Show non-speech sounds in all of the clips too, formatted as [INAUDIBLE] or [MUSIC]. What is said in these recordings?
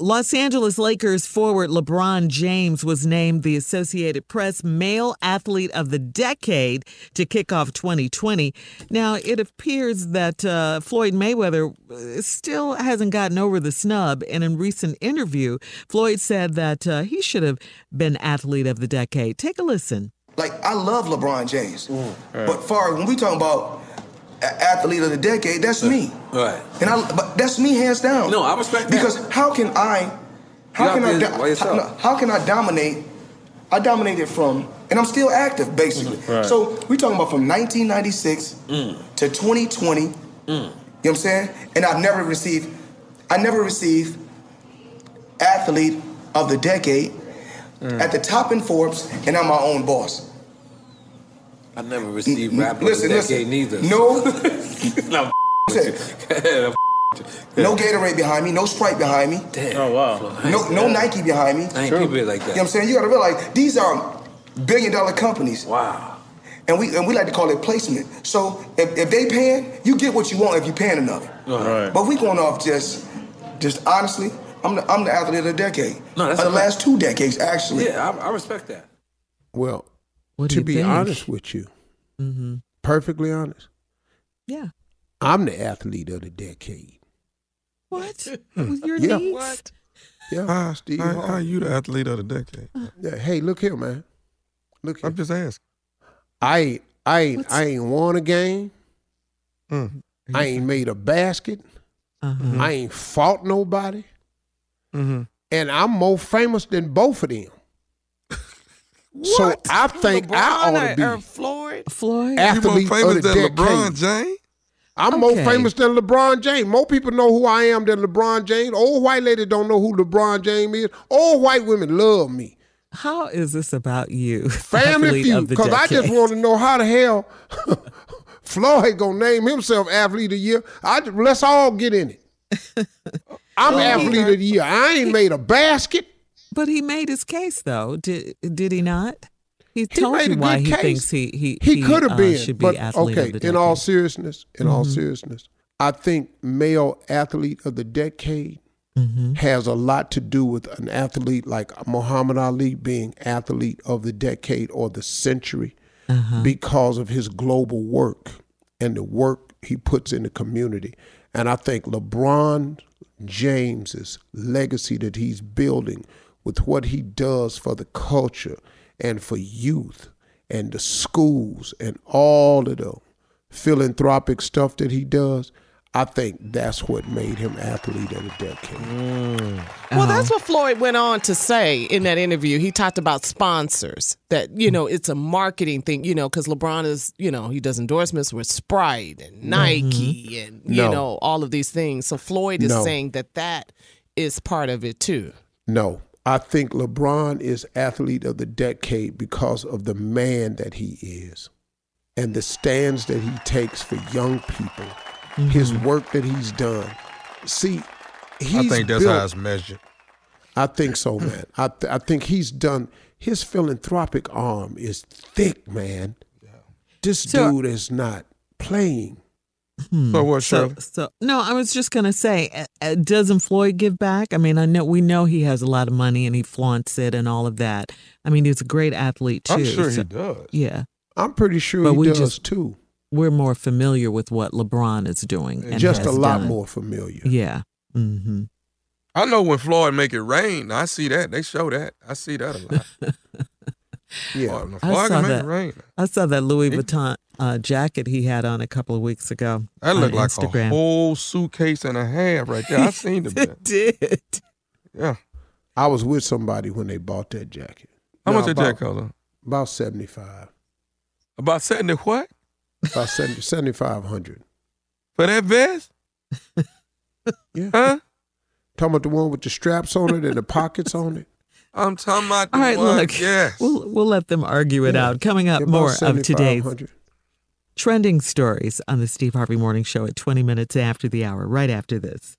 Los Angeles Lakers forward LeBron James was named the Associated Press Male Athlete of the Decade to kick off 2020. Now, it appears that uh, Floyd Mayweather uh, still hasn't gotten over the snub. And in recent interview, Floyd said that uh, he should have been Athlete of the Decade. Take a listen. Like, I love LeBron James. Mm, right. But far when we talk about athlete of the decade, that's me. Right. And I, but that's me hands down. No, I respect because that. how can I, how can I, how, how, can I dominate? I dominated from, and I'm still active basically. Mm-hmm. Right. So we talking about from 1996 mm. to 2020. Mm. You know what I'm saying? And I've never received, I never received athlete of the decade mm. at the top in Forbes, and I'm my own boss. I never received rap listen, of the decade neither. No. [LAUGHS] no. [LAUGHS] [LAUGHS] no Gatorade behind me, no Sprite behind me. Damn. Oh wow. No, no Nike behind me. I ain't people like that. You know what I'm saying? You gotta realize these are billion dollar companies. Wow. And we and we like to call it placement. So if, if they paying, you get what you want if you paying enough. Right. But we going off just just honestly, I'm the I'm the athlete of the decade. No, that's of the last two decades actually. Yeah, I, I respect that. Well, What do to you be think? honest with you, Mm-hmm. perfectly honest, Yeah. I'm the athlete of the decade. What? [LAUGHS] With your Yeah. needs? What? Yeah, How, Steve how, Harvey. how you the athlete of the decade? Yeah, hey, look here, man. Look here. I'm just asking. I ain't, I ain't, What's- I ain't won a game. Mm. I ain't made a basket. Uh-huh. I ain't fought nobody, Mm-hmm. and I'm more famous than both of them. So I think I ought to be or Floyd. Floyd? You more athlete famous of the than decade. LeBron James? I'm more famous than LeBron James. More people know who I am than LeBron James. Old white lady don't know who LeBron James is. Old white women love me. How is this about you? [LAUGHS] Family feud. Because I just want to know how the hell [LAUGHS] Floyd gonna name himself athlete of the year. I let's all get in it. [LAUGHS] I'm athlete of the year. I ain't made a basket. But he made his case, though. Did did he not? He He told made you a why good he case. thinks he he He could have uh, been, should be but athlete okay. In all seriousness, in all Mhm. seriousness, I think male athlete of the decade mm-hmm. has a lot to do with an athlete like Muhammad Ali being athlete of the decade or the century uh-huh. because of his global work and the work he puts in the community. And I think LeBron James's legacy that he's building with what he does for the culture and for youth and the schools and all of the philanthropic stuff that he does, I think that's what made him athlete of the decade. Mm. Uh-huh. Well, that's what Floyd went on to say in that interview. He talked about sponsors, that, you know, it's a marketing thing, you know, because LeBron is, you know, he does endorsements with Sprite and Nike mm-hmm. and, you no. know, all of these things. So Floyd is no. saying that that is part of it too. No. I think LeBron is athlete of the decade because of the man that he is and the stands that he takes for young people mm-hmm. his work that he's done. See, he's I think that's built, how it's measured. I think so, man. I th- I think he's done. His philanthropic arm is thick, man. Yeah. This so, dude is not playing. Hmm. So what, so, so, no, I was just gonna say, uh, uh, doesn't Floyd give back? I mean, I know we know he has a lot of money and he flaunts it and all of that. I mean, he's a great athlete too. I'm sure so, he does. Yeah, I'm pretty sure but he does just, too we're more familiar with what LeBron is doing. Just a lot done. more familiar. Yeah. Mm-hmm. I know when Floyd make it rain. I see that. They show that. I see that a lot. [LAUGHS] yeah. Floyd I saw that. I saw that Louis Vuitton uh, jacket he had on a couple of weeks ago. That looked like Instagram. a whole suitcase and a half right there. I [LAUGHS] seen it. it did. Yeah. I was with somebody when they bought that jacket. How no, much that jacket cost? About seventy five. About seventy what? About 7,500. For that vest? [LAUGHS] yeah. Huh? Talking about the one with the straps on it and the pockets on it? I'm talking about the All right, one, look, yes. We'll, we'll let them argue it yeah. out. Coming up, more of today's trending stories on the Steve Harvey Morning Show at 20 minutes after the hour, right after this.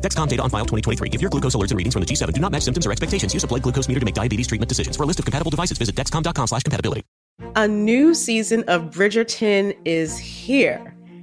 Dexcom data on file 2023. If your glucose alerts and readings from the G7 do not match symptoms or expectations, use a blood glucose meter to make diabetes treatment decisions. For a list of compatible devices, visit dexcom.com slash compatibility. A new season of Bridgerton is here.